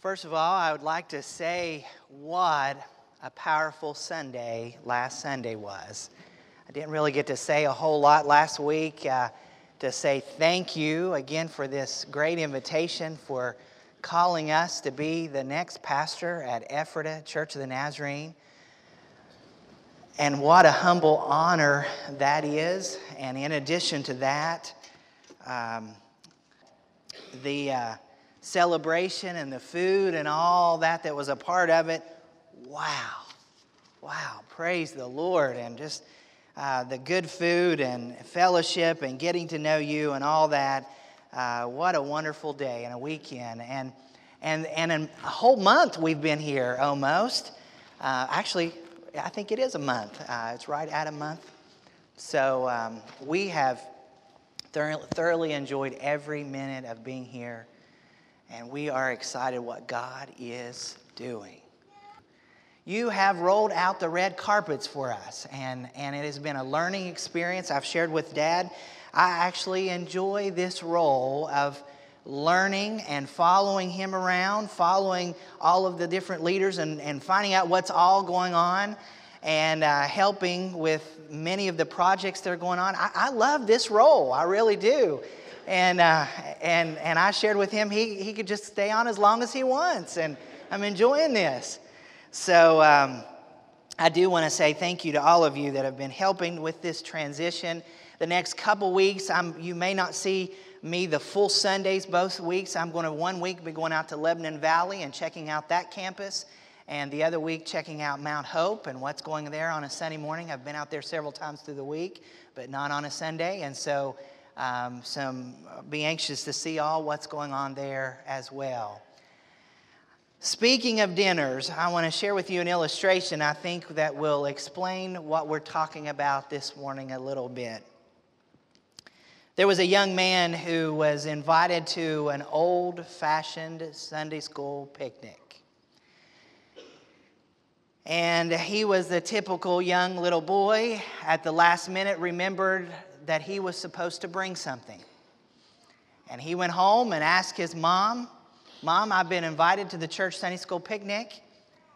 First of all, I would like to say what a powerful Sunday last Sunday was. I didn't really get to say a whole lot last week uh, to say thank you again for this great invitation for calling us to be the next pastor at Ephrata Church of the Nazarene. And what a humble honor that is. And in addition to that, um, the uh, celebration and the food and all that that was a part of it. Wow. Wow. Praise the Lord. And just uh, the good food and fellowship and getting to know you and all that. Uh, what a wonderful day and a weekend. And, and, and a whole month we've been here almost. Uh, actually, I think it is a month. Uh, it's right at a month. So um, we have thoroughly enjoyed every minute of being here and we are excited what God is doing. You have rolled out the red carpets for us, and, and it has been a learning experience. I've shared with Dad. I actually enjoy this role of learning and following him around, following all of the different leaders, and, and finding out what's all going on, and uh, helping with many of the projects that are going on. I, I love this role, I really do and, uh, and, and I shared with him he, he could just stay on as long as he wants, and I'm enjoying this. So um, I do want to say thank you to all of you that have been helping with this transition. The next couple weeks, I'm, you may not see me the full Sundays both weeks. I'm going to one week be going out to Lebanon Valley and checking out that campus, and the other week checking out Mount Hope and what's going there on a Sunday morning. I've been out there several times through the week, but not on a Sunday, and so um, some be anxious to see all what's going on there as well. Speaking of dinners, I want to share with you an illustration I think that will explain what we're talking about this morning a little bit. There was a young man who was invited to an old fashioned Sunday school picnic. And he was the typical young little boy. At the last minute, remembered that he was supposed to bring something. And he went home and asked his mom, Mom, I've been invited to the church Sunday school picnic,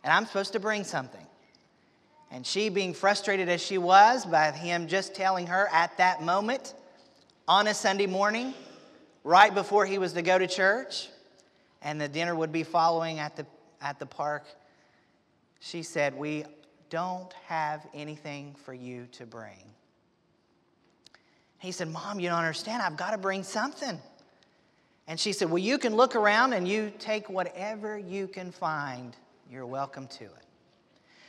and I'm supposed to bring something. And she, being frustrated as she was by him just telling her at that moment on a Sunday morning, right before he was to go to church, and the dinner would be following at the, at the park, she said, We don't have anything for you to bring. He said, Mom, you don't understand. I've got to bring something. And she said, Well, you can look around and you take whatever you can find. You're welcome to it.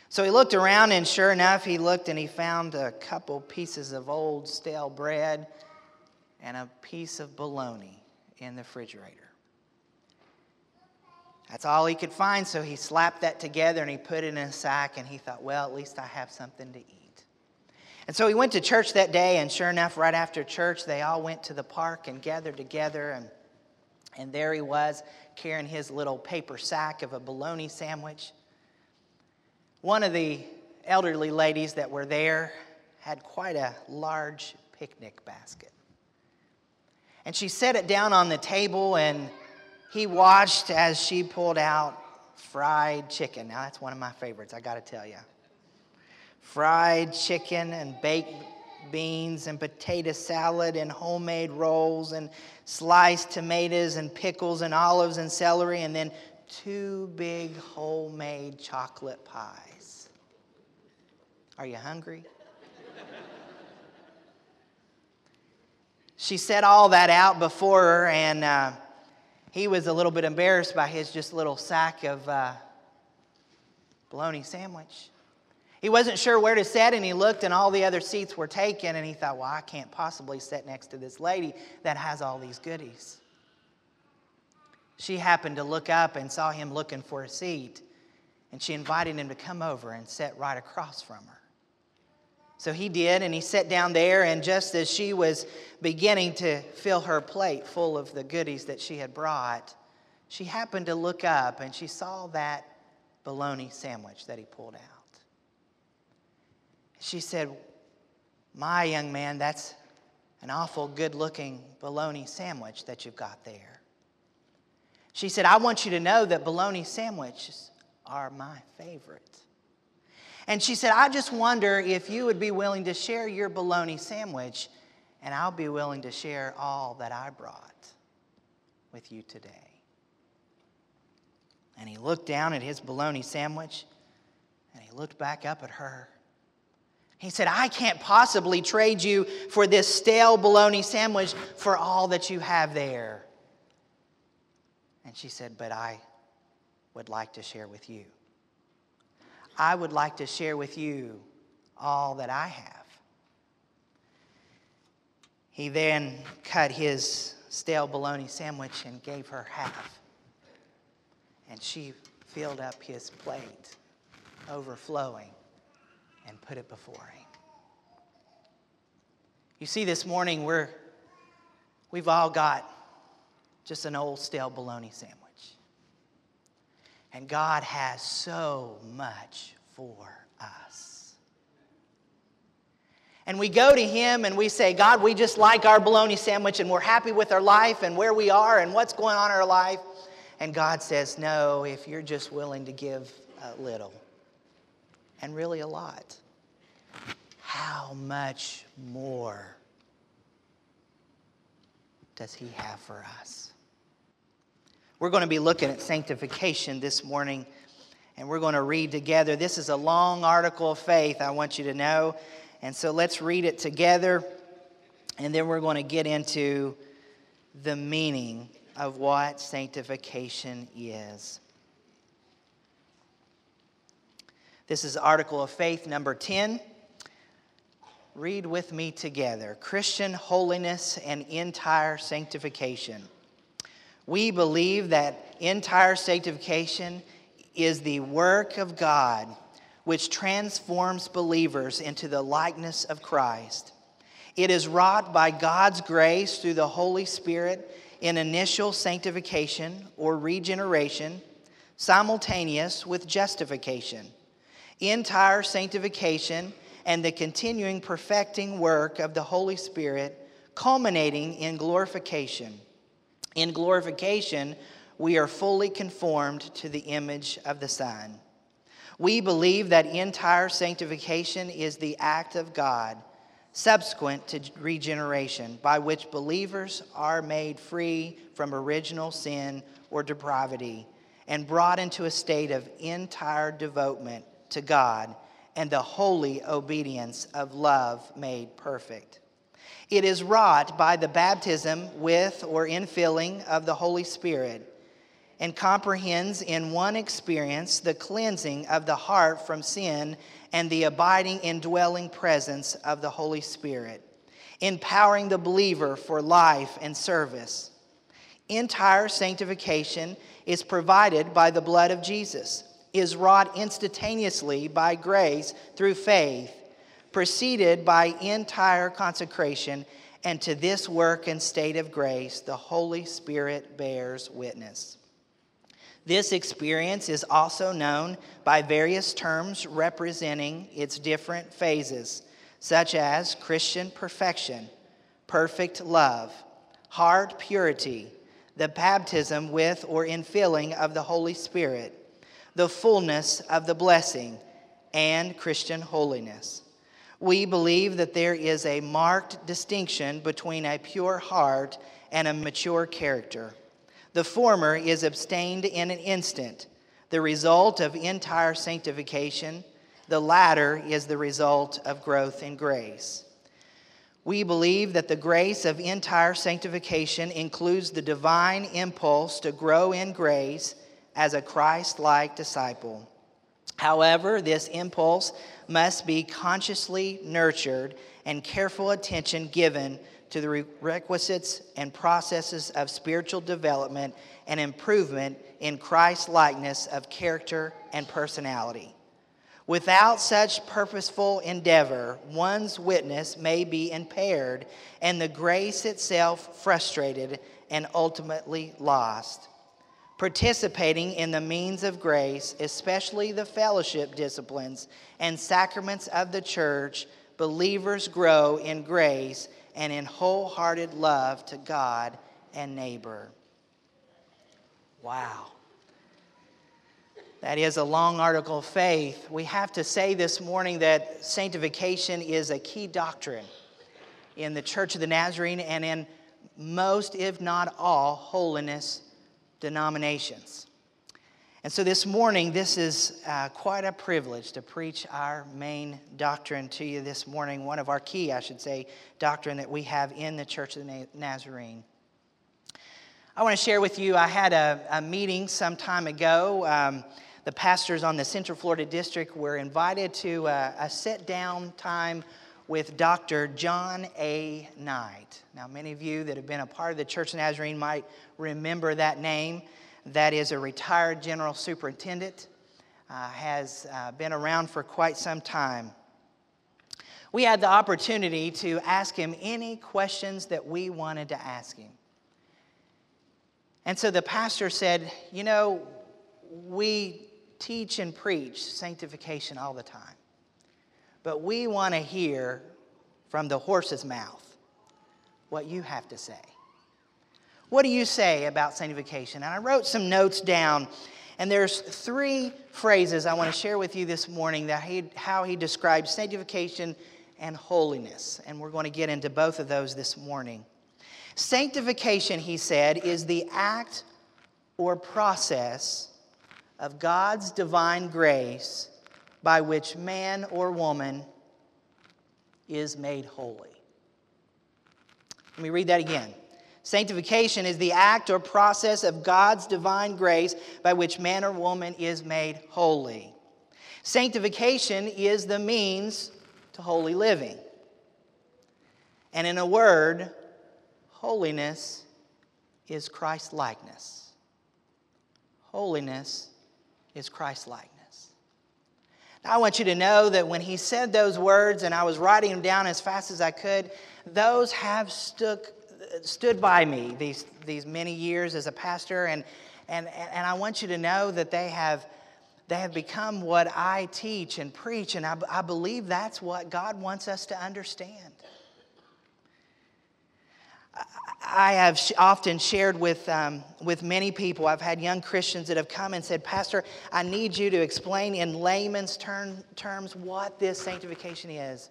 So he looked around, and sure enough, he looked and he found a couple pieces of old stale bread and a piece of bologna in the refrigerator. That's all he could find, so he slapped that together and he put it in a sack, and he thought, Well, at least I have something to eat. And so he went to church that day, and sure enough, right after church, they all went to the park and gathered together. And, and there he was, carrying his little paper sack of a bologna sandwich. One of the elderly ladies that were there had quite a large picnic basket. And she set it down on the table, and he watched as she pulled out fried chicken. Now, that's one of my favorites, I got to tell you fried chicken and baked beans and potato salad and homemade rolls and sliced tomatoes and pickles and olives and celery and then two big homemade chocolate pies. Are you hungry? she set all that out before her, and uh, he was a little bit embarrassed by his just little sack of uh, bologna sandwich. He wasn't sure where to sit, and he looked, and all the other seats were taken, and he thought, well, I can't possibly sit next to this lady that has all these goodies. She happened to look up and saw him looking for a seat, and she invited him to come over and sit right across from her. So he did, and he sat down there, and just as she was beginning to fill her plate full of the goodies that she had brought, she happened to look up and she saw that bologna sandwich that he pulled out. She said, My young man, that's an awful good looking bologna sandwich that you've got there. She said, I want you to know that bologna sandwiches are my favorite. And she said, I just wonder if you would be willing to share your bologna sandwich, and I'll be willing to share all that I brought with you today. And he looked down at his bologna sandwich, and he looked back up at her. He said, I can't possibly trade you for this stale bologna sandwich for all that you have there. And she said, But I would like to share with you. I would like to share with you all that I have. He then cut his stale bologna sandwich and gave her half. And she filled up his plate, overflowing and put it before him. You see, this morning we're, we've all got just an old stale bologna sandwich. And God has so much for us. And we go to Him and we say, God, we just like our bologna sandwich and we're happy with our life and where we are and what's going on in our life. And God says, No, if you're just willing to give a little and really a lot. How much more does He have for us? We're going to be looking at sanctification this morning, and we're going to read together. This is a long article of faith, I want you to know. And so let's read it together, and then we're going to get into the meaning of what sanctification is. This is Article of Faith number 10. Read with me together Christian holiness and entire sanctification. We believe that entire sanctification is the work of God which transforms believers into the likeness of Christ. It is wrought by God's grace through the Holy Spirit in initial sanctification or regeneration, simultaneous with justification entire sanctification, and the continuing perfecting work of the Holy Spirit, culminating in glorification. In glorification, we are fully conformed to the image of the Son. We believe that entire sanctification is the act of God subsequent to regeneration, by which believers are made free from original sin or depravity and brought into a state of entire devotement to God and the holy obedience of love made perfect. It is wrought by the baptism with or infilling of the Holy Spirit and comprehends in one experience the cleansing of the heart from sin and the abiding indwelling presence of the Holy Spirit, empowering the believer for life and service. Entire sanctification is provided by the blood of Jesus is wrought instantaneously by grace through faith, preceded by entire consecration, and to this work and state of grace, the Holy Spirit bears witness. This experience is also known by various terms representing its different phases, such as Christian perfection, perfect love, heart purity, the baptism with or infilling of the Holy Spirit the fullness of the blessing, and Christian holiness. We believe that there is a marked distinction between a pure heart and a mature character. The former is abstained in an instant, the result of entire sanctification. The latter is the result of growth in grace. We believe that the grace of entire sanctification includes the divine impulse to grow in grace as a Christ like disciple. However, this impulse must be consciously nurtured and careful attention given to the requisites and processes of spiritual development and improvement in Christ likeness of character and personality. Without such purposeful endeavor, one's witness may be impaired and the grace itself frustrated and ultimately lost participating in the means of grace, especially the fellowship disciplines and sacraments of the church, believers grow in grace and in wholehearted love to God and neighbor. Wow. That is a long article of faith. We have to say this morning that sanctification is a key doctrine in the Church of the Nazarene and in most, if not all, holiness denominations. And so this morning, this is uh, quite a privilege to preach our main doctrine to you this morning, one of our key, I should say, doctrine that we have in the Church of the Nazarene. I want to share with you, I had a, a meeting some time ago. Um, the pastors on the Central Florida District were invited to a, a sit down time with Dr. John A. Knight. Now, many of you that have been a part of the Church of Nazarene might remember that name that is a retired general superintendent, uh, has uh, been around for quite some time. We had the opportunity to ask him any questions that we wanted to ask him. And so the pastor said, You know, we teach and preach sanctification all the time, but we want to hear from the horse's mouth what you have to say. What do you say about sanctification? And I wrote some notes down, and there's three phrases I want to share with you this morning that he, how he describes sanctification and holiness. And we're going to get into both of those this morning. Sanctification, he said, is the act or process of God's divine grace by which man or woman is made holy. Let me read that again. Sanctification is the act or process of God's divine grace by which man or woman is made holy. Sanctification is the means to holy living. And in a word, holiness is Christ likeness. Holiness is Christ likeness. I want you to know that when he said those words and I was writing them down as fast as I could, those have stuck stood by me these, these many years as a pastor, and, and, and I want you to know that they have, they have become what I teach and preach, and I, I believe that's what God wants us to understand. I have often shared with, um, with many people, I've had young Christians that have come and said, Pastor, I need you to explain in layman's term, terms what this sanctification is.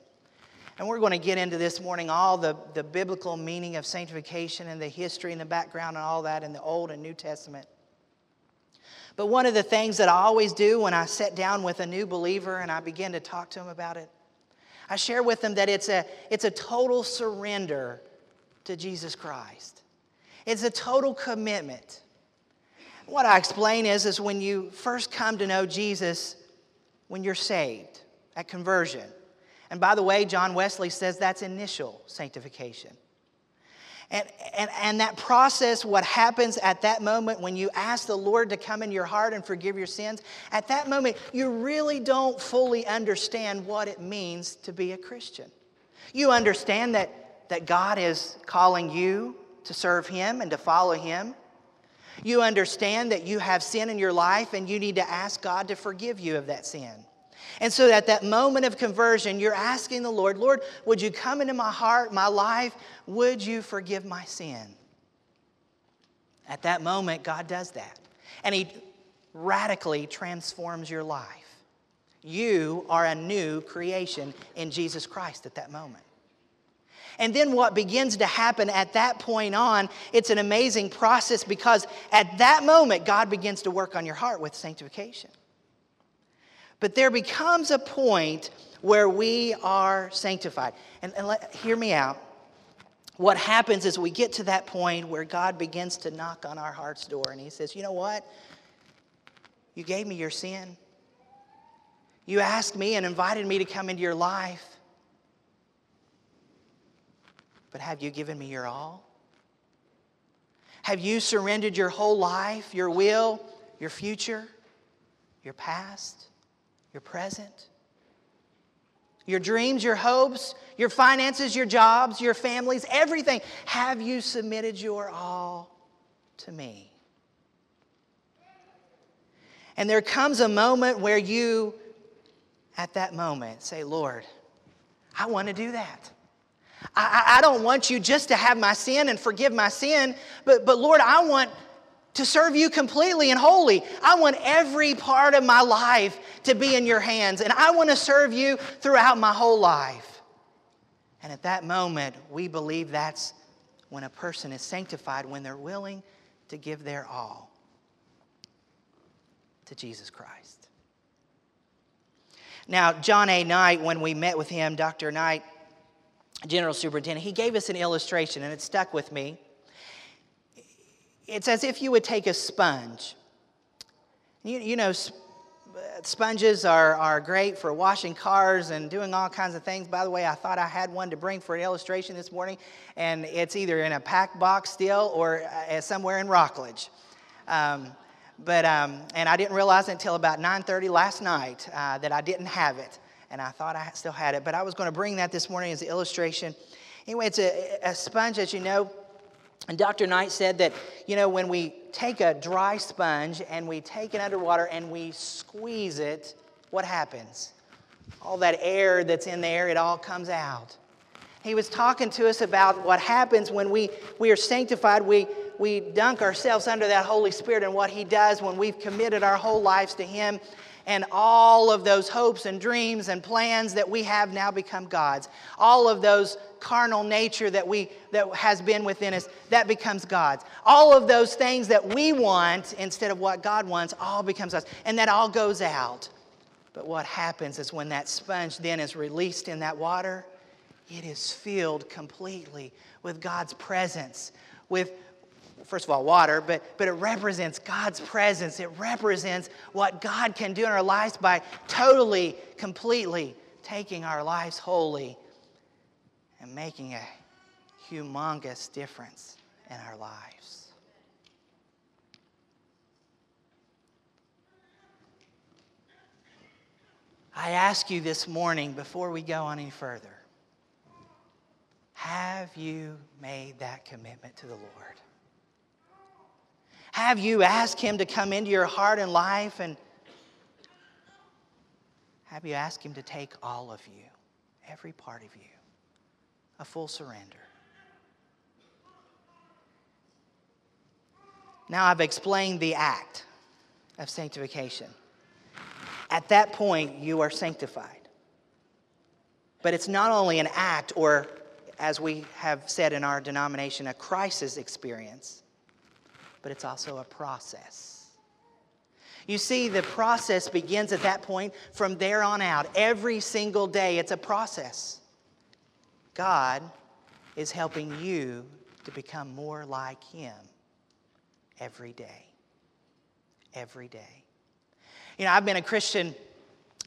And we're going to get into this morning all the, the biblical meaning of sanctification and the history and the background and all that in the Old and New Testament. But one of the things that I always do when I sit down with a new believer and I begin to talk to them about it, I share with them that it's a, it's a total surrender to Jesus Christ. It's a total commitment. What I explain is, is when you first come to know Jesus, when you're saved at conversion, and by the way, John Wesley says that's initial sanctification. And, and, and that process, what happens at that moment when you ask the Lord to come in your heart and forgive your sins, at that moment, you really don't fully understand what it means to be a Christian. You understand that, that God is calling you to serve Him and to follow Him. You understand that you have sin in your life and you need to ask God to forgive you of that sin. And so at that moment of conversion, you're asking the Lord, Lord, would you come into my heart, my life? Would you forgive my sin? At that moment, God does that. And He radically transforms your life. You are a new creation in Jesus Christ at that moment. And then what begins to happen at that point on, it's an amazing process because at that moment, God begins to work on your heart with sanctification. But there becomes a point where we are sanctified. And, and let, hear me out. What happens is we get to that point where God begins to knock on our heart's door and He says, You know what? You gave me your sin. You asked me and invited me to come into your life. But have you given me your all? Have you surrendered your whole life, your will, your future, your past? your present, your dreams, your hopes, your finances, your jobs, your families, everything. Have you submitted your all to me? And there comes a moment where you, at that moment, say, Lord, I want to do that. I, I, don't want you just to have my sin and forgive my sin, but, but Lord, I want, to serve you completely and wholly. I want every part of my life to be in your hands, and I want to serve you throughout my whole life. And at that moment, we believe that's when a person is sanctified, when they're willing to give their all to Jesus Christ. Now, John A. Knight, when we met with him, Dr. Knight, General Superintendent, he gave us an illustration, and it stuck with me. It's as if you would take a sponge. You, you know, sponges are, are great for washing cars and doing all kinds of things. By the way, I thought I had one to bring for an illustration this morning, and it's either in a pack box still or uh, somewhere in Rockledge. Um, but um, and I didn't realize until about 9:30 last night uh, that I didn't have it, and I thought I still had it. But I was going to bring that this morning as an illustration. Anyway, it's a, a sponge, as you know. And Dr. Knight said that, you know, when we take a dry sponge and we take it underwater and we squeeze it, what happens? All that air that's in there, it all comes out. He was talking to us about what happens when we, we are sanctified. We, we dunk ourselves under that Holy Spirit and what He does when we've committed our whole lives to Him and all of those hopes and dreams and plans that we have now become God's. All of those carnal nature that we that has been within us that becomes God's. All of those things that we want instead of what God wants all becomes us and that all goes out. But what happens is when that sponge then is released in that water, it is filled completely with God's presence, with first of all, water, but, but it represents God's presence. It represents what God can do in our lives by totally, completely taking our lives wholly and making a humongous difference in our lives. I ask you this morning before we go on any further have you made that commitment to the Lord? Have you asked Him to come into your heart and life? And have you asked Him to take all of you, every part of you? a full surrender. Now I've explained the act of sanctification. At that point, you are sanctified. But it's not only an act, or as we have said in our denomination, a crisis experience, but it's also a process. You see, the process begins at that point. From there on out, every single day, it's a process. God is helping you to become more like Him every day. Every day. You know, I've been a Christian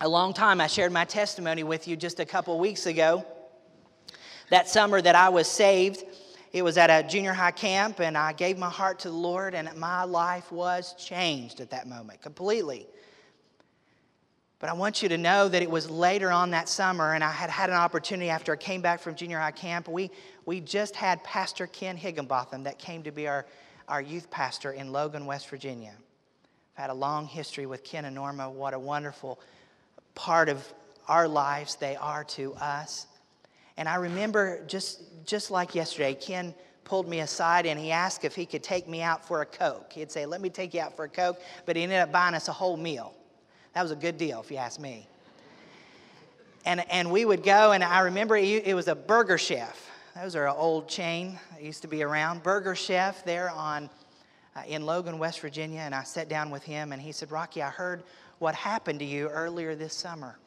a long time. I shared my testimony with you just a couple weeks ago. That summer that I was saved, it was at a junior high camp, and I gave my heart to the Lord, and my life was changed at that moment completely. But I want you to know that it was later on that summer, and I had had an opportunity after I came back from junior high camp. We, we just had Pastor Ken Higginbotham that came to be our, our youth pastor in Logan, West Virginia. I've had a long history with Ken and Norma. What a wonderful part of our lives they are to us. And I remember just, just like yesterday, Ken pulled me aside and he asked if he could take me out for a Coke. He'd say, Let me take you out for a Coke, but he ended up buying us a whole meal. That was a good deal, if you ask me. And, and we would go, and I remember it was a Burger Chef. Those are an old chain that used to be around. Burger Chef there on, uh, in Logan, West Virginia. And I sat down with him, and he said, Rocky, I heard what happened to you earlier this summer.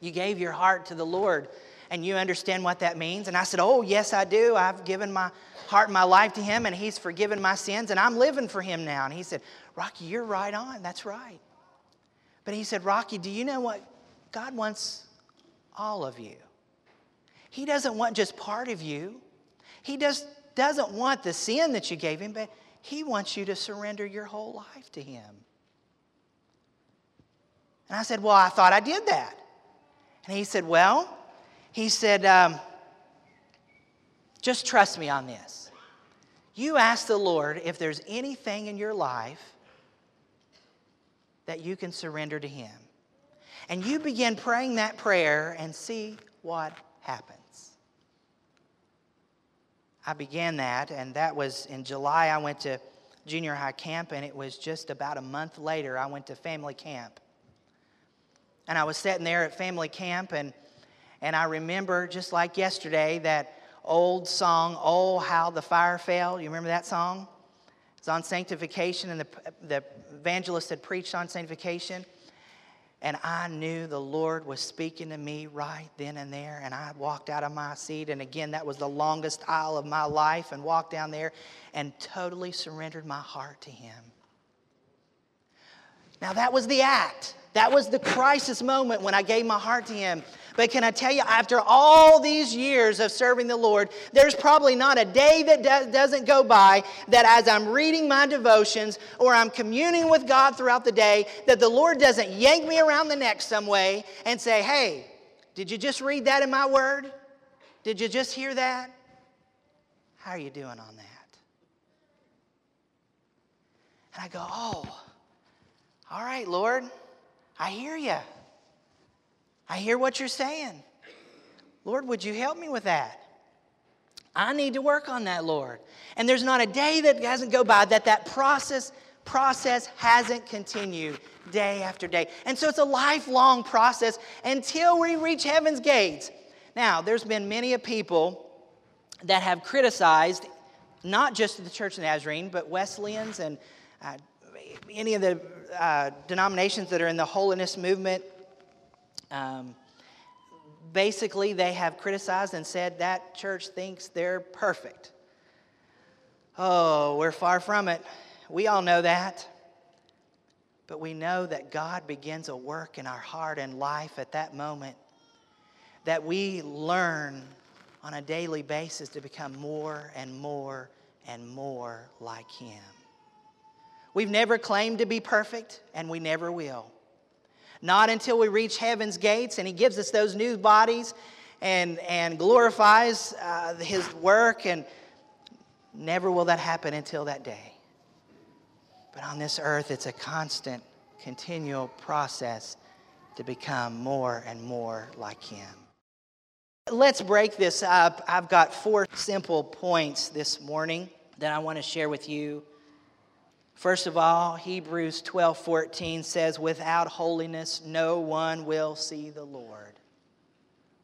You gave your heart to the Lord, and you understand what that means? And I said, Oh, yes, I do. I've given my heart and my life to Him, and He's forgiven my sins, and I'm living for Him now. And he said, Rocky, you're right on. That's right. But he said, Rocky, do you know what? God wants all of you. He doesn't want just part of you. He just doesn't want the sin that you gave him, but he wants you to surrender your whole life to him. And I said, Well, I thought I did that. And he said, Well, he said, um, just trust me on this. You ask the Lord if there's anything in your life that you can surrender to Him. And you begin praying that prayer and see what happens. I began that, and that was in July. I went to junior high camp, and it was just about a month later I went to family camp. And I was sitting there at family camp, and, and I remember, just like yesterday, that old song, Oh, How the Fire Fell. You remember that song? It's on sanctification, and the, the evangelist had preached on sanctification. And I knew the Lord was speaking to me right then and there. And I walked out of my seat. And again, that was the longest aisle of my life. And walked down there and totally surrendered my heart to Him. Now, that was the act. That was the crisis moment when I gave my heart to Him. But can I tell you, after all these years of serving the Lord, there's probably not a day that do- doesn't go by that as I'm reading my devotions or I'm communing with God throughout the day, that the Lord doesn't yank me around the neck some way and say, Hey, did you just read that in my word? Did you just hear that? How are you doing on that? And I go, Oh, all right, Lord, I hear you. I hear what you're saying. Lord, would you help me with that? I need to work on that, Lord. And there's not a day that hasn't go by that that process process hasn't continued day after day. And so it's a lifelong process until we reach heaven's gates. Now, there's been many a people that have criticized not just the Church of Nazarene, but Wesleyans and uh, any of the uh, denominations that are in the holiness movement um, basically, they have criticized and said that church thinks they're perfect. Oh, we're far from it. We all know that. But we know that God begins a work in our heart and life at that moment that we learn on a daily basis to become more and more and more like Him. We've never claimed to be perfect, and we never will. Not until we reach heaven's gates and He gives us those new bodies and, and glorifies uh, His work. And never will that happen until that day. But on this earth, it's a constant, continual process to become more and more like Him. Let's break this up. I've got four simple points this morning that I want to share with you. First of all, Hebrews 12 14 says, Without holiness, no one will see the Lord.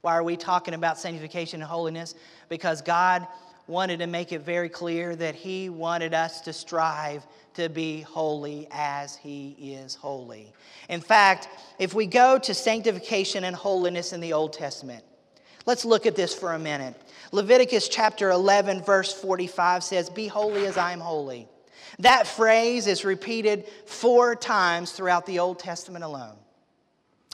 Why are we talking about sanctification and holiness? Because God wanted to make it very clear that He wanted us to strive to be holy as He is holy. In fact, if we go to sanctification and holiness in the Old Testament, let's look at this for a minute. Leviticus chapter 11, verse 45 says, Be holy as I am holy. That phrase is repeated four times throughout the Old Testament alone.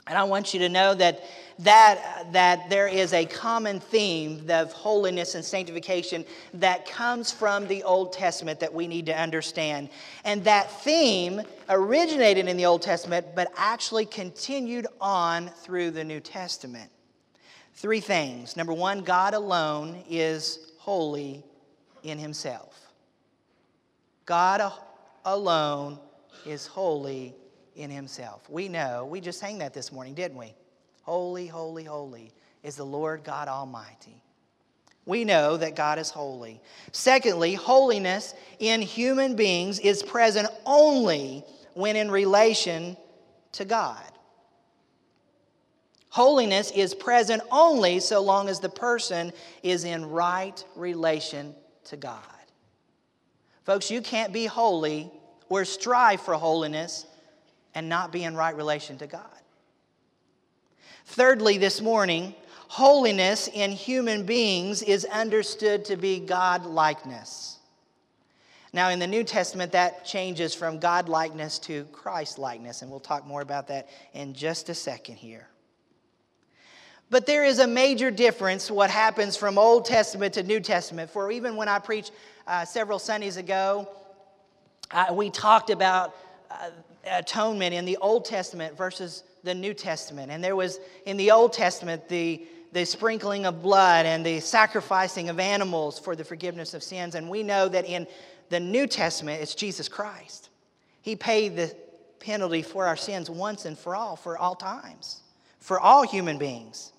And I want you to know that, that, that there is a common theme of holiness and sanctification that comes from the Old Testament that we need to understand. And that theme originated in the Old Testament, but actually continued on through the New Testament. Three things. Number one, God alone is holy in himself. God alone is holy in himself. We know, we just sang that this morning, didn't we? Holy, holy, holy is the Lord God Almighty. We know that God is holy. Secondly, holiness in human beings is present only when in relation to God. Holiness is present only so long as the person is in right relation to God. Folks, you can't be holy or strive for holiness and not be in right relation to God. Thirdly, this morning, holiness in human beings is understood to be God likeness. Now, in the New Testament, that changes from God likeness to Christ likeness, and we'll talk more about that in just a second here. But there is a major difference what happens from Old Testament to New Testament. For even when I preached uh, several Sundays ago, uh, we talked about uh, atonement in the Old Testament versus the New Testament. And there was in the Old Testament the, the sprinkling of blood and the sacrificing of animals for the forgiveness of sins. And we know that in the New Testament, it's Jesus Christ. He paid the penalty for our sins once and for all, for all times, for all human beings.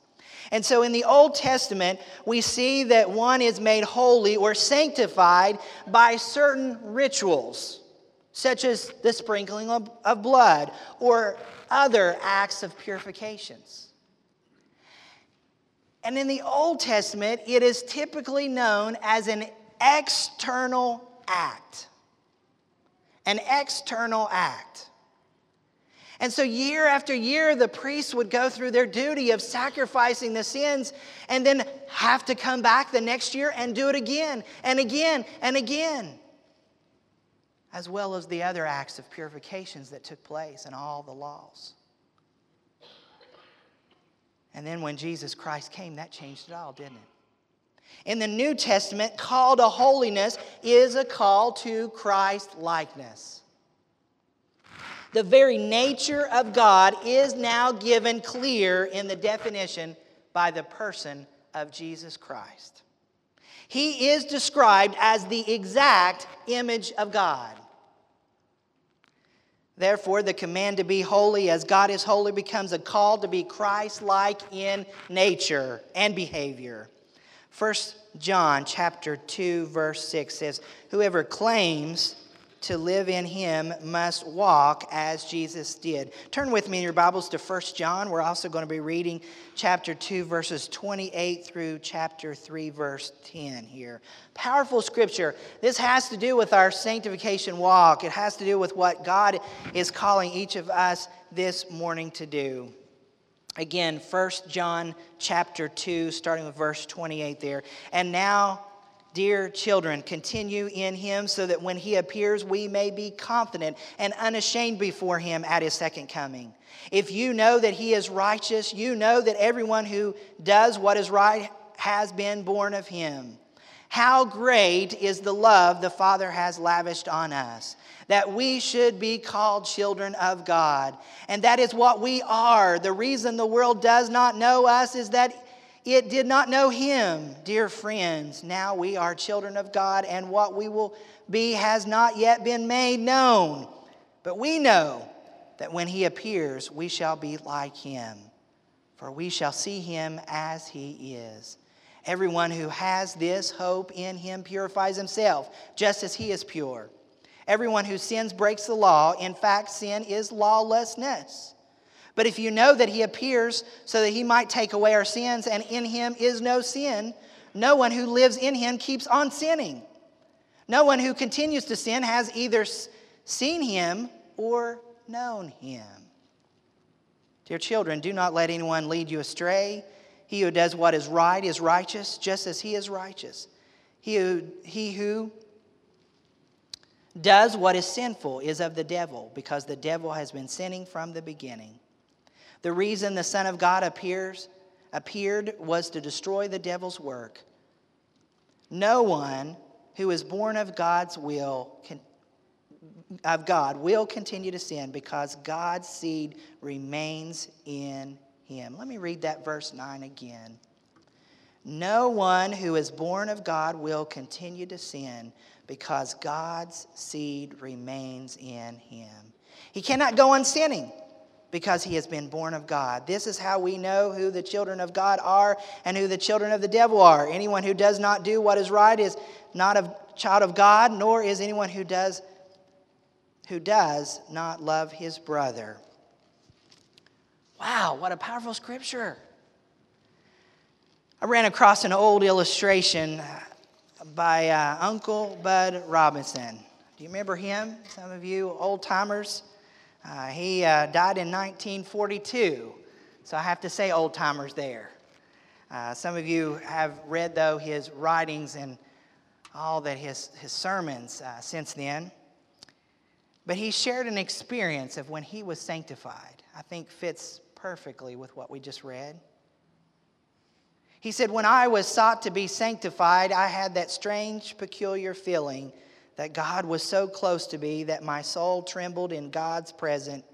And so in the Old Testament, we see that one is made holy or sanctified by certain rituals. such as the sprinkling of, of blood or other acts of purifications. And in the Old Testament, it is typically known as an external act. An external act. And so, year after year, the priests would go through their duty of sacrificing the sins and then have to come back the next year and do it again and again and again, as well as the other acts of purifications that took place and all the laws. And then when Jesus Christ came, that changed it all, didn't it? In the New Testament, call to holiness is a call to Christ likeness. The very nature of God is now given clear in the definition by the person of Jesus Christ. He is described as the exact image of God. Therefore, the command to be holy as God is holy becomes a call to be Christ like in nature and behavior. 1 John chapter 2 verse 6 says, "Whoever claims to live in him must walk as Jesus did. Turn with me in your Bibles to 1 John. We're also going to be reading chapter 2, verses 28 through chapter 3, verse 10 here. Powerful scripture. This has to do with our sanctification walk, it has to do with what God is calling each of us this morning to do. Again, 1 John chapter 2, starting with verse 28 there. And now, Dear children, continue in him so that when he appears, we may be confident and unashamed before him at his second coming. If you know that he is righteous, you know that everyone who does what is right has been born of him. How great is the love the Father has lavished on us, that we should be called children of God. And that is what we are. The reason the world does not know us is that it did not know him, dear friends. Now we are children of God, and what we will be has not yet been made known. But we know that when he appears, we shall be like him, for we shall see him as he is. Everyone who has this hope in him purifies himself, just as he is pure. Everyone who sins breaks the law. In fact, sin is lawlessness. But if you know that he appears so that he might take away our sins, and in him is no sin, no one who lives in him keeps on sinning. No one who continues to sin has either seen him or known him. Dear children, do not let anyone lead you astray. He who does what is right is righteous, just as he is righteous. He who, he who does what is sinful is of the devil, because the devil has been sinning from the beginning. The reason the Son of God appears, appeared was to destroy the devil's work. No one who is born of God's will can, of God will continue to sin because God's seed remains in him. Let me read that verse 9 again. No one who is born of God will continue to sin because God's seed remains in him. He cannot go on sinning because he has been born of God. This is how we know who the children of God are and who the children of the devil are. Anyone who does not do what is right is not a child of God, nor is anyone who does who does not love his brother. Wow, what a powerful scripture. I ran across an old illustration by uh, Uncle Bud Robinson. Do you remember him? Some of you old timers. Uh, he uh, died in 1942, so I have to say old timers there. Uh, some of you have read, though, his writings and all that his, his sermons uh, since then. But he shared an experience of when he was sanctified, I think fits perfectly with what we just read. He said, When I was sought to be sanctified, I had that strange, peculiar feeling that God was so close to me that my soul trembled in God's present,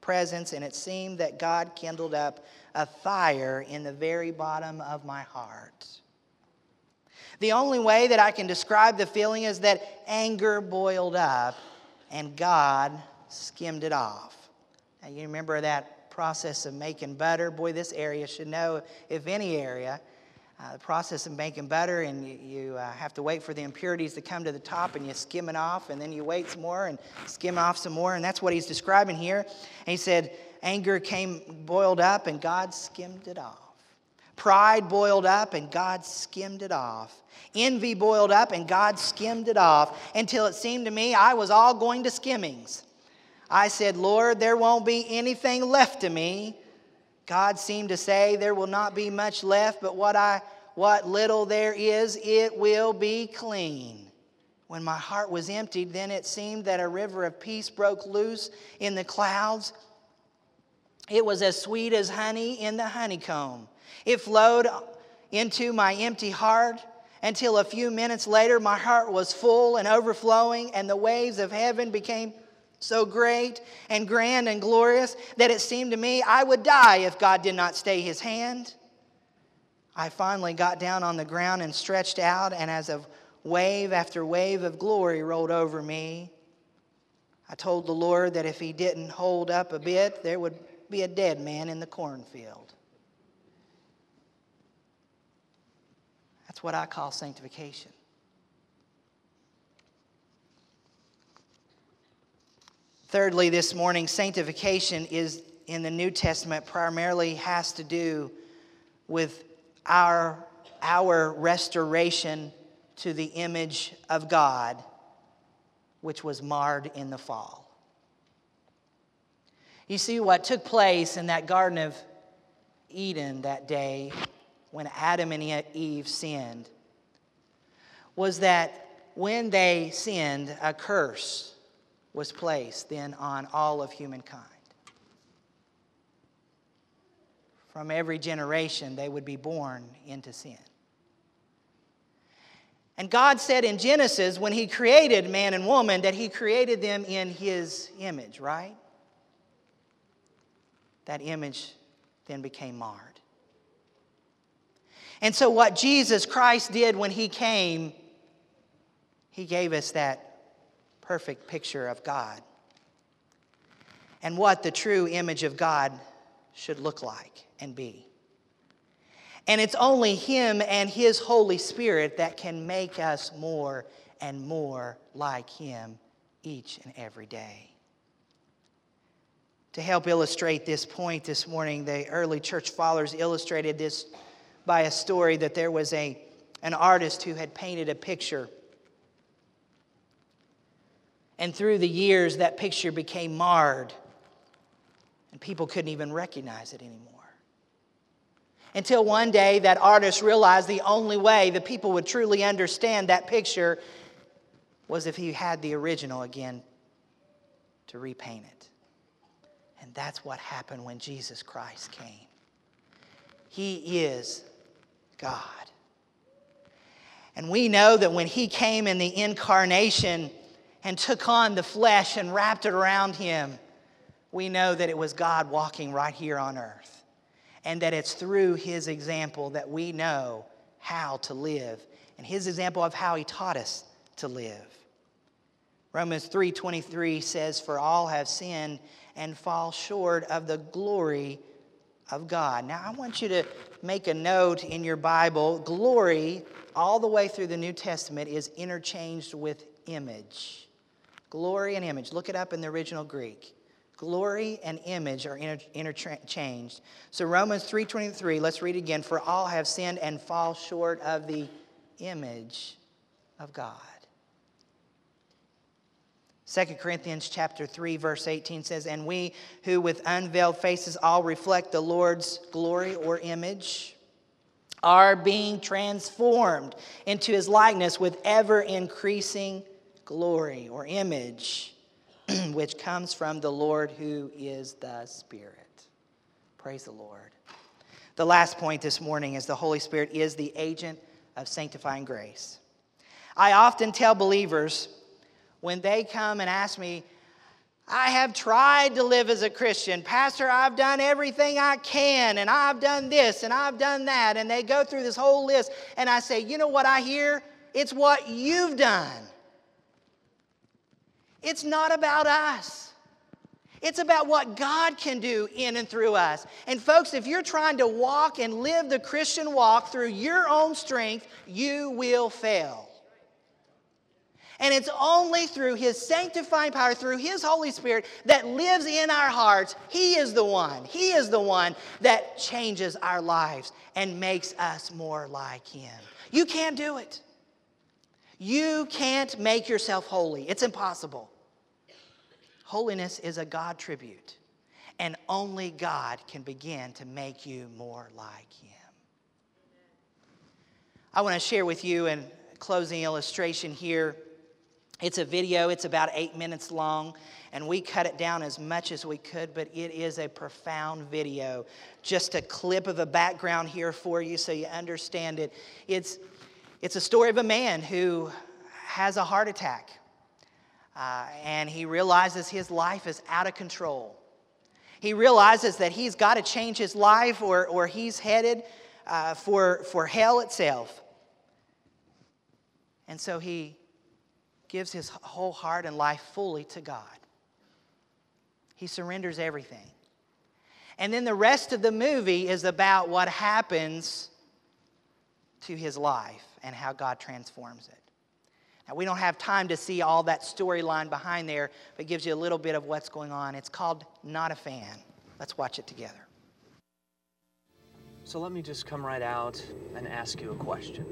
presence, and it seemed that God kindled up a fire in the very bottom of my heart. The only way that I can describe the feeling is that anger boiled up and God skimmed it off. Now, you remember that process of making butter? Boy, this area should know, if any area, uh, the process of making butter, and you, you uh, have to wait for the impurities to come to the top, and you skim it off, and then you wait some more and skim off some more, and that's what he's describing here. And he said, anger came boiled up, and God skimmed it off. Pride boiled up, and God skimmed it off. Envy boiled up, and God skimmed it off until it seemed to me I was all going to skimmings. I said, Lord, there won't be anything left to me God seemed to say, There will not be much left, but what, I, what little there is, it will be clean. When my heart was emptied, then it seemed that a river of peace broke loose in the clouds. It was as sweet as honey in the honeycomb. It flowed into my empty heart until a few minutes later, my heart was full and overflowing, and the waves of heaven became so great and grand and glorious that it seemed to me I would die if God did not stay his hand. I finally got down on the ground and stretched out, and as a wave after wave of glory rolled over me, I told the Lord that if he didn't hold up a bit, there would be a dead man in the cornfield. That's what I call sanctification. Thirdly, this morning, sanctification is in the New Testament primarily has to do with our, our restoration to the image of God, which was marred in the fall. You see, what took place in that Garden of Eden that day when Adam and Eve sinned was that when they sinned, a curse was placed then on all of humankind. From every generation, they would be born into sin. And God said in Genesis, when He created man and woman, that He created them in His image, right? That image then became marred. And so, what Jesus Christ did when He came, He gave us that perfect picture of God and what the true image of God should look like and be. And it's only Him and His Holy Spirit that can make us more and more like Him each and every day. To help illustrate this point this morning, the early church fathers illustrated this by a story that there was a, an artist who had painted a picture and through the years, that picture became marred, and people couldn't even recognize it anymore. Until one day, that artist realized the only way the people would truly understand that picture was if he had the original again to repaint it. And that's what happened when Jesus Christ came. He is God. And we know that when he came in the incarnation, and took on the flesh and wrapped it around him, we know that it was God walking right here on earth. And that it's through his example that we know how to live and his example of how he taught us to live. Romans 3:23 says for all have sinned and fall short of the glory of God. Now I want you to make a note in your Bible, glory all the way through the New Testament is interchanged with image. Glory and image. Look it up in the original Greek. Glory and image are inter- interchanged. So Romans 3:23, let's read again. For all have sinned and fall short of the image of God. 2 Corinthians chapter 3 verse 18 says, "And we who with unveiled faces all reflect the Lord's glory or image are being transformed into his likeness with ever increasing glory or image, which comes from the Lord who is the Spirit. Praise the Lord. The last point this morning is the Holy Spirit is the agent of sanctifying grace. I often tell believers when they come and ask me, I have tried to live as a Christian. Pastor, I've done everything I can, and I've done this, and I've done that. And they go through this whole list, and I say, You know what I hear? It's what you've done. It's not about us. It's about what God can do in and through us. And folks, if you're trying to walk and live the Christian walk through your own strength, you will fail. And it's only through His sanctifying power, through His Holy Spirit that lives in our hearts. He is the one. He is the one that changes our lives and makes us more like Him. You can't do it. You can't make yourself holy, it's impossible. Holiness is a God tribute, and only God can begin to make you more like Him. I want to share with you a closing illustration here. It's a video, it's about eight minutes long, and we cut it down as much as we could, but it is a profound video. Just a clip of a background here for you so you understand it. It's, it's a story of a man who has a heart attack. Uh, and he realizes his life is out of control. He realizes that he's got to change his life or, or he's headed uh, for, for hell itself. And so he gives his whole heart and life fully to God. He surrenders everything. And then the rest of the movie is about what happens to his life and how God transforms it. Now, we don't have time to see all that storyline behind there, but gives you a little bit of what's going on. It's called Not a Fan. Let's watch it together. So let me just come right out and ask you a question.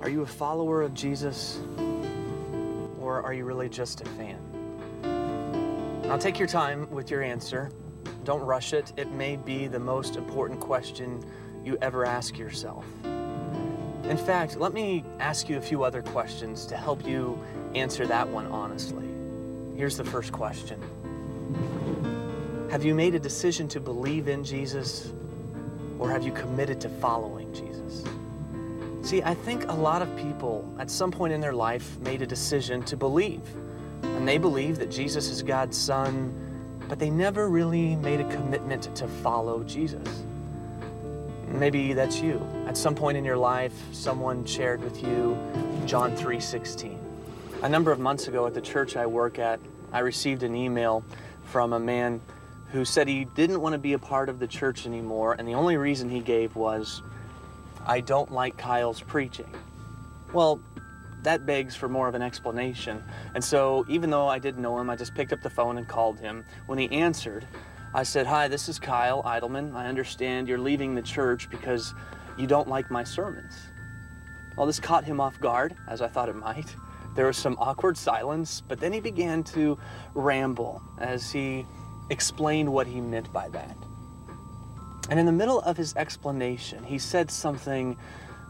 Are you a follower of Jesus, or are you really just a fan? Now, take your time with your answer. Don't rush it. It may be the most important question you ever ask yourself. In fact, let me ask you a few other questions to help you answer that one honestly. Here's the first question Have you made a decision to believe in Jesus, or have you committed to following Jesus? See, I think a lot of people at some point in their life made a decision to believe. And they believe that Jesus is God's Son, but they never really made a commitment to follow Jesus. Maybe that's you. At some point in your life, someone shared with you John 3:16. A number of months ago at the church I work at, I received an email from a man who said he didn't want to be a part of the church anymore, and the only reason he gave was, I don't like Kyle's preaching. Well, that begs for more of an explanation. And so, even though I didn't know him, I just picked up the phone and called him. When he answered, I said, Hi, this is Kyle Idleman. I understand you're leaving the church because you don't like my sermons. Well, this caught him off guard, as I thought it might. There was some awkward silence, but then he began to ramble as he explained what he meant by that. And in the middle of his explanation, he said something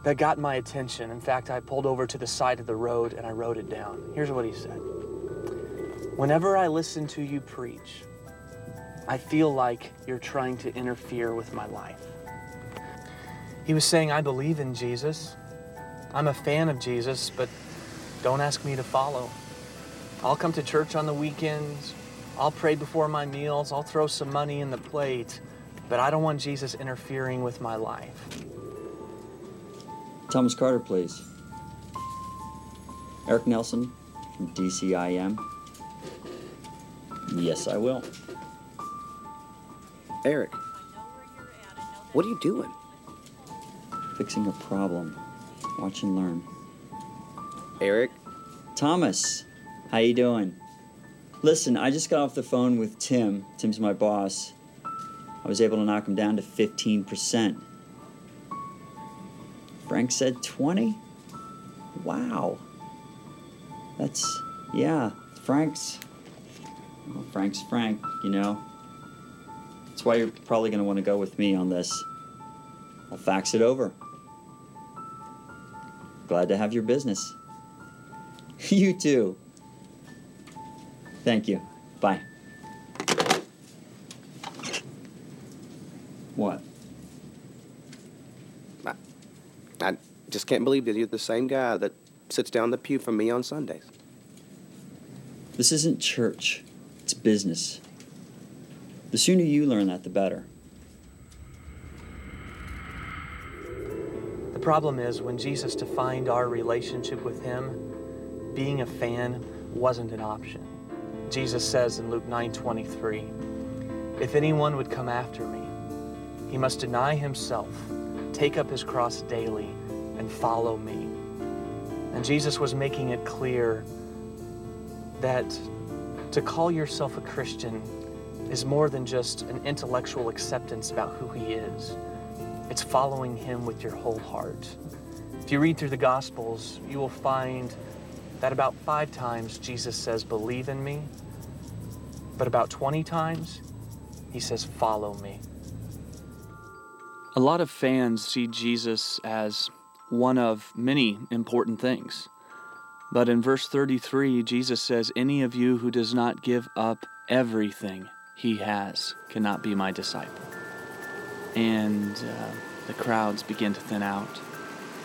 that got my attention. In fact, I pulled over to the side of the road and I wrote it down. Here's what he said Whenever I listen to you preach, I feel like you're trying to interfere with my life. He was saying, I believe in Jesus. I'm a fan of Jesus, but don't ask me to follow. I'll come to church on the weekends. I'll pray before my meals. I'll throw some money in the plate, but I don't want Jesus interfering with my life. Thomas Carter, please. Eric Nelson from DCIM. Yes, I will. Eric, what are you doing? Fixing a problem. Watch and learn. Eric? Thomas, how you doing? Listen, I just got off the phone with Tim. Tim's my boss. I was able to knock him down to 15%. Frank said 20? Wow. That's, yeah, Frank's, well, Frank's Frank, you know. That's why you're probably going to want to go with me on this. I'll fax it over. Glad to have your business. you too. Thank you. Bye. What? I, I just can't believe that you're the same guy that sits down the pew from me on Sundays. This isn't church, it's business. The sooner you learn that, the better. The problem is when Jesus defined our relationship with Him, being a fan wasn't an option. Jesus says in Luke 9:23, "If anyone would come after me, he must deny himself, take up his cross daily, and follow me." And Jesus was making it clear that to call yourself a Christian is more than just an intellectual acceptance about who he is. It's following him with your whole heart. If you read through the Gospels, you will find that about five times Jesus says, Believe in me. But about 20 times, he says, Follow me. A lot of fans see Jesus as one of many important things. But in verse 33, Jesus says, Any of you who does not give up everything he has cannot be my disciple. And uh, the crowds begin to thin out.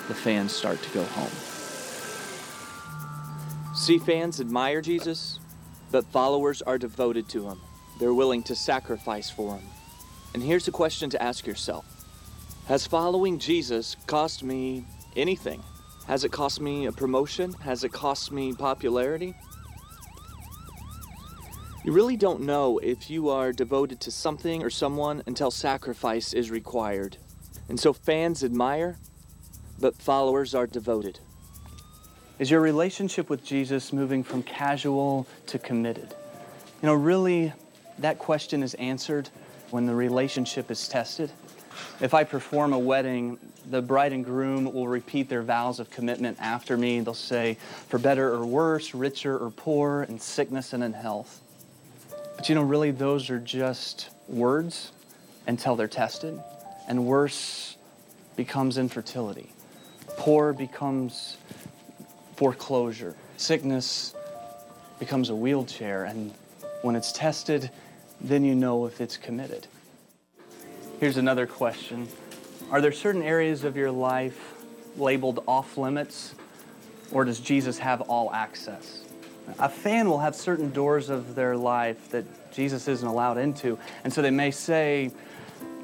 The fans start to go home. See, fans admire Jesus, but followers are devoted to him. They're willing to sacrifice for him. And here's a question to ask yourself Has following Jesus cost me anything? Has it cost me a promotion? Has it cost me popularity? You really don't know if you are devoted to something or someone until sacrifice is required. And so fans admire, but followers are devoted. Is your relationship with Jesus moving from casual to committed? You know, really, that question is answered when the relationship is tested. If I perform a wedding, the bride and groom will repeat their vows of commitment after me. They'll say, for better or worse, richer or poor, in sickness and in health. But you know, really, those are just words until they're tested. And worse becomes infertility, poor becomes foreclosure. Sickness becomes a wheelchair, and when it's tested, then you know if it's committed. Here's another question Are there certain areas of your life labeled off limits, or does Jesus have all access? A fan will have certain doors of their life that Jesus isn't allowed into, and so they may say,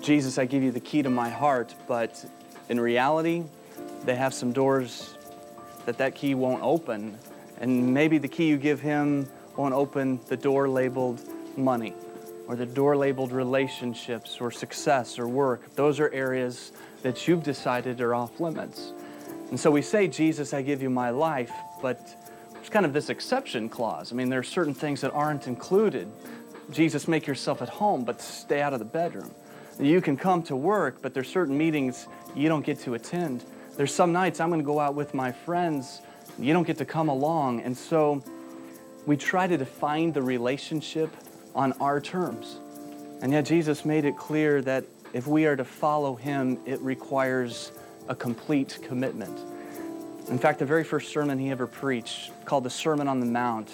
Jesus, I give you the key to my heart, but in reality, they have some doors that that key won't open. And maybe the key you give him won't open the door labeled money or the door labeled relationships or success or work. Those are areas that you've decided are off limits. And so we say, Jesus, I give you my life, but there's kind of this exception clause. I mean, there are certain things that aren't included. Jesus, make yourself at home, but stay out of the bedroom. You can come to work, but there's certain meetings you don't get to attend. There's some nights I'm going to go out with my friends. You don't get to come along. And so we try to define the relationship on our terms. And yet Jesus made it clear that if we are to follow him, it requires a complete commitment. In fact, the very first sermon he ever preached, called the Sermon on the Mount,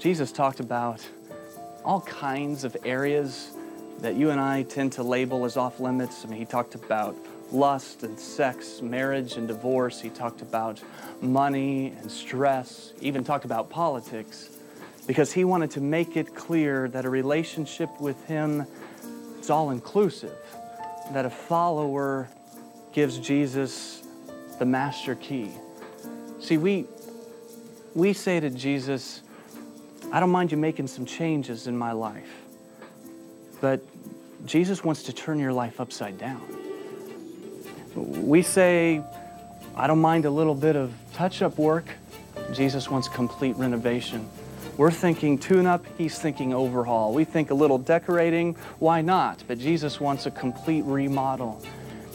Jesus talked about all kinds of areas that you and I tend to label as off limits. I mean, he talked about lust and sex, marriage and divorce. He talked about money and stress, even talked about politics, because he wanted to make it clear that a relationship with him is all inclusive, that a follower gives Jesus the master key. See, we, we say to Jesus, I don't mind you making some changes in my life, but Jesus wants to turn your life upside down. We say, I don't mind a little bit of touch up work. Jesus wants complete renovation. We're thinking tune up, he's thinking overhaul. We think a little decorating, why not? But Jesus wants a complete remodel.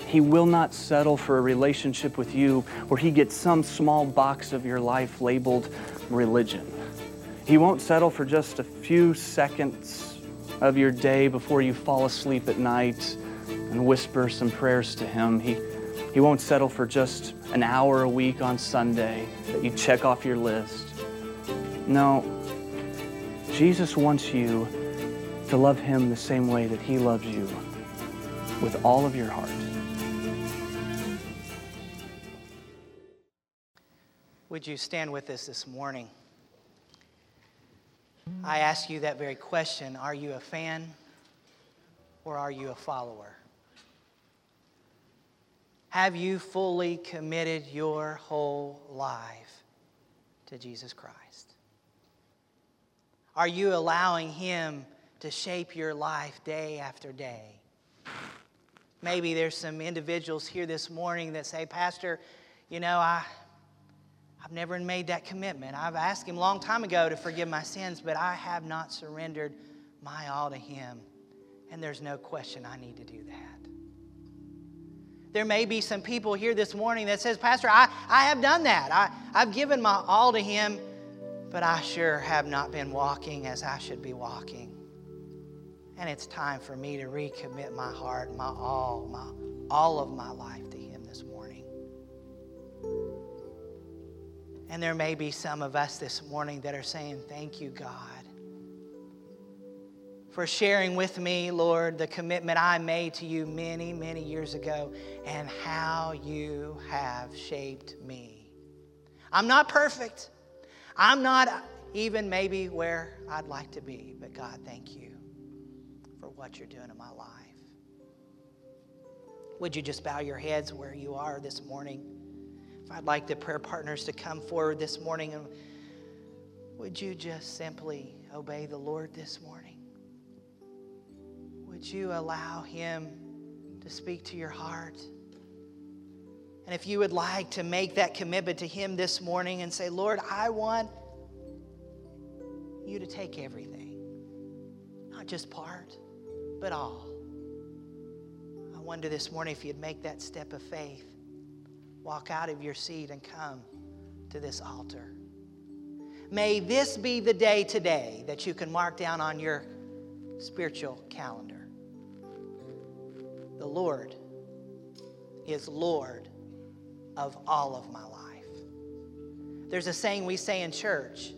He will not settle for a relationship with you where he gets some small box of your life labeled religion. He won't settle for just a few seconds of your day before you fall asleep at night and whisper some prayers to Him. He, he won't settle for just an hour a week on Sunday that you check off your list. No, Jesus wants you to love Him the same way that He loves you with all of your heart. Would you stand with us this morning? I ask you that very question Are you a fan or are you a follower? Have you fully committed your whole life to Jesus Christ? Are you allowing Him to shape your life day after day? Maybe there's some individuals here this morning that say, Pastor, you know, I, I've never made that commitment. I've asked Him a long time ago to forgive my sins, but I have not surrendered my all to Him. And there's no question I need to do that. There may be some people here this morning that says, Pastor, I, I have done that. I, I've given my all to Him, but I sure have not been walking as I should be walking. And it's time for me to recommit my heart, my all, my all of my life And there may be some of us this morning that are saying, Thank you, God, for sharing with me, Lord, the commitment I made to you many, many years ago and how you have shaped me. I'm not perfect. I'm not even maybe where I'd like to be, but God, thank you for what you're doing in my life. Would you just bow your heads where you are this morning? If I'd like the prayer partners to come forward this morning, and would you just simply obey the Lord this morning? Would you allow Him to speak to your heart? And if you would like to make that commitment to Him this morning and say, Lord, I want you to take everything, not just part, but all. I wonder this morning if you'd make that step of faith, walk out of your seat and come to this altar. May this be the day today that you can mark down on your spiritual calendar. The Lord is Lord of all of my life. There's a saying we say in church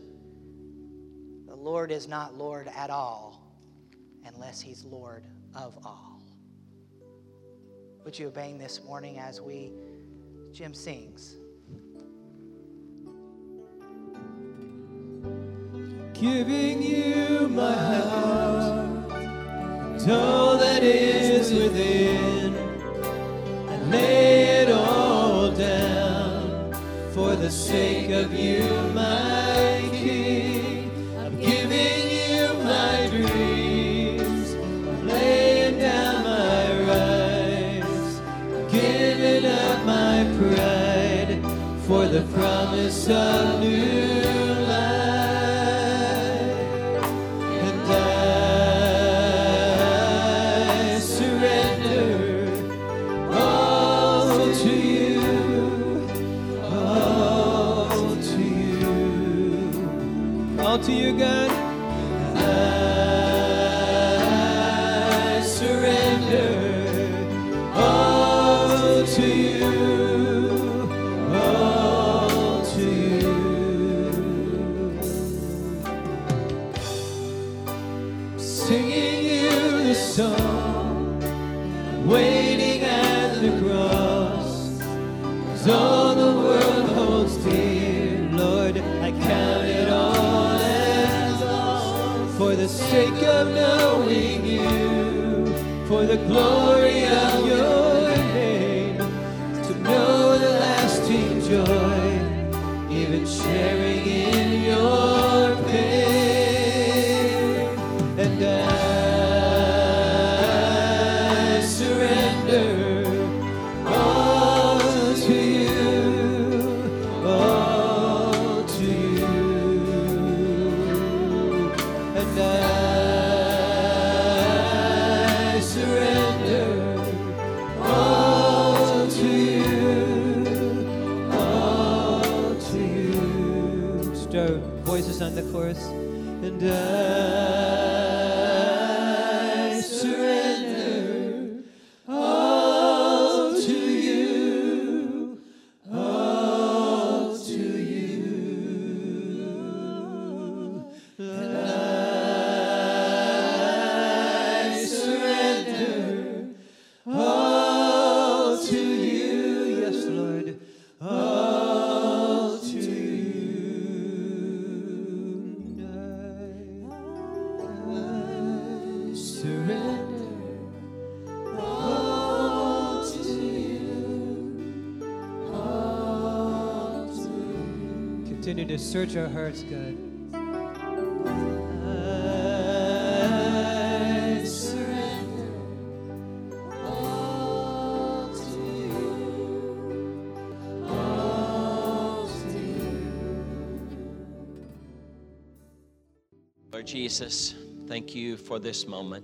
the Lord is not Lord at all unless He's Lord of all. Would you obey this morning as we, Jim sings? Giving you my heart, all that is within, I lay it all down for the sake of you, my promise of continue to search our hearts, God. Lord Jesus, thank you for this moment.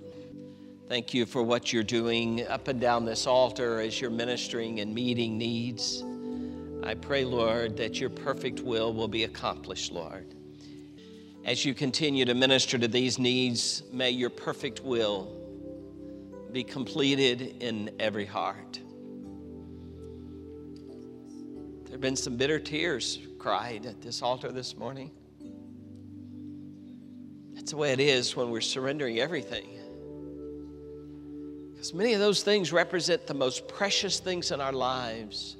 Thank you for what you're doing up and down this altar as you're ministering and meeting needs. I pray, Lord, that your perfect will will be accomplished, Lord. As you continue to minister to these needs, may your perfect will be completed in every heart. There have been some bitter tears cried at this altar this morning. That's the way it is when we're surrendering everything. Because many of those things represent the most precious things in our lives.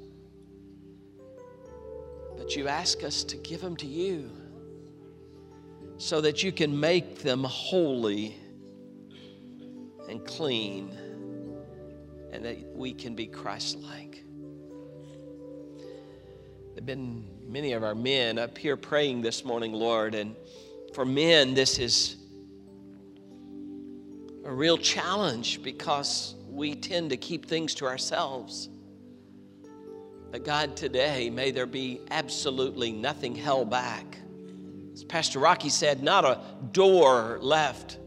But you ask us to give them to you so that you can make them holy and clean and that we can be Christ like. There have been many of our men up here praying this morning, Lord, and for men, this is a real challenge because we tend to keep things to ourselves. But God, today, may there be absolutely nothing held back. As Pastor Rocky said, not a door left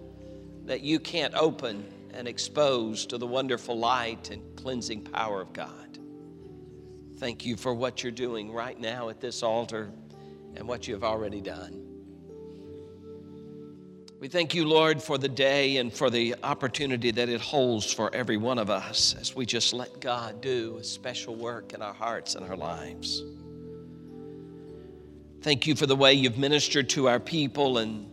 that you can't open and expose to the wonderful light and cleansing power of God. Thank you for what you're doing right now at this altar and what you have already done. We thank you, Lord, for the day and for the opportunity that it holds for every one of us as we just let God do a special work in our hearts and our lives. Thank you for the way you've ministered to our people and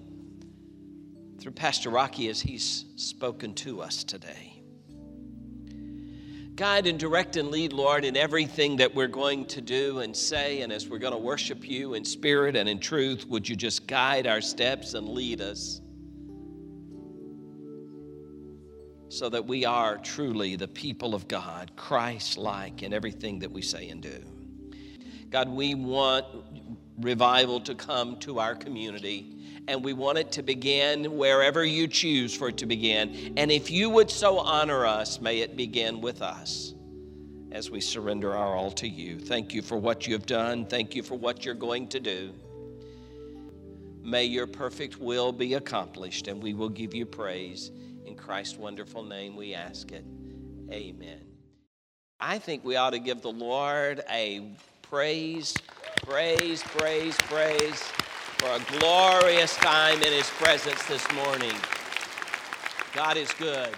through Pastor Rocky as he's spoken to us today. Guide and direct and lead, Lord, in everything that we're going to do and say, and as we're going to worship you in spirit and in truth, would you just guide our steps and lead us? So that we are truly the people of God, Christ like in everything that we say and do. God, we want revival to come to our community, and we want it to begin wherever you choose for it to begin. And if you would so honor us, may it begin with us as we surrender our all to you. Thank you for what you have done, thank you for what you're going to do. May your perfect will be accomplished, and we will give you praise. Christ's wonderful name, we ask it. Amen. I think we ought to give the Lord a praise, praise, praise, praise for a glorious time in His presence this morning. God is good.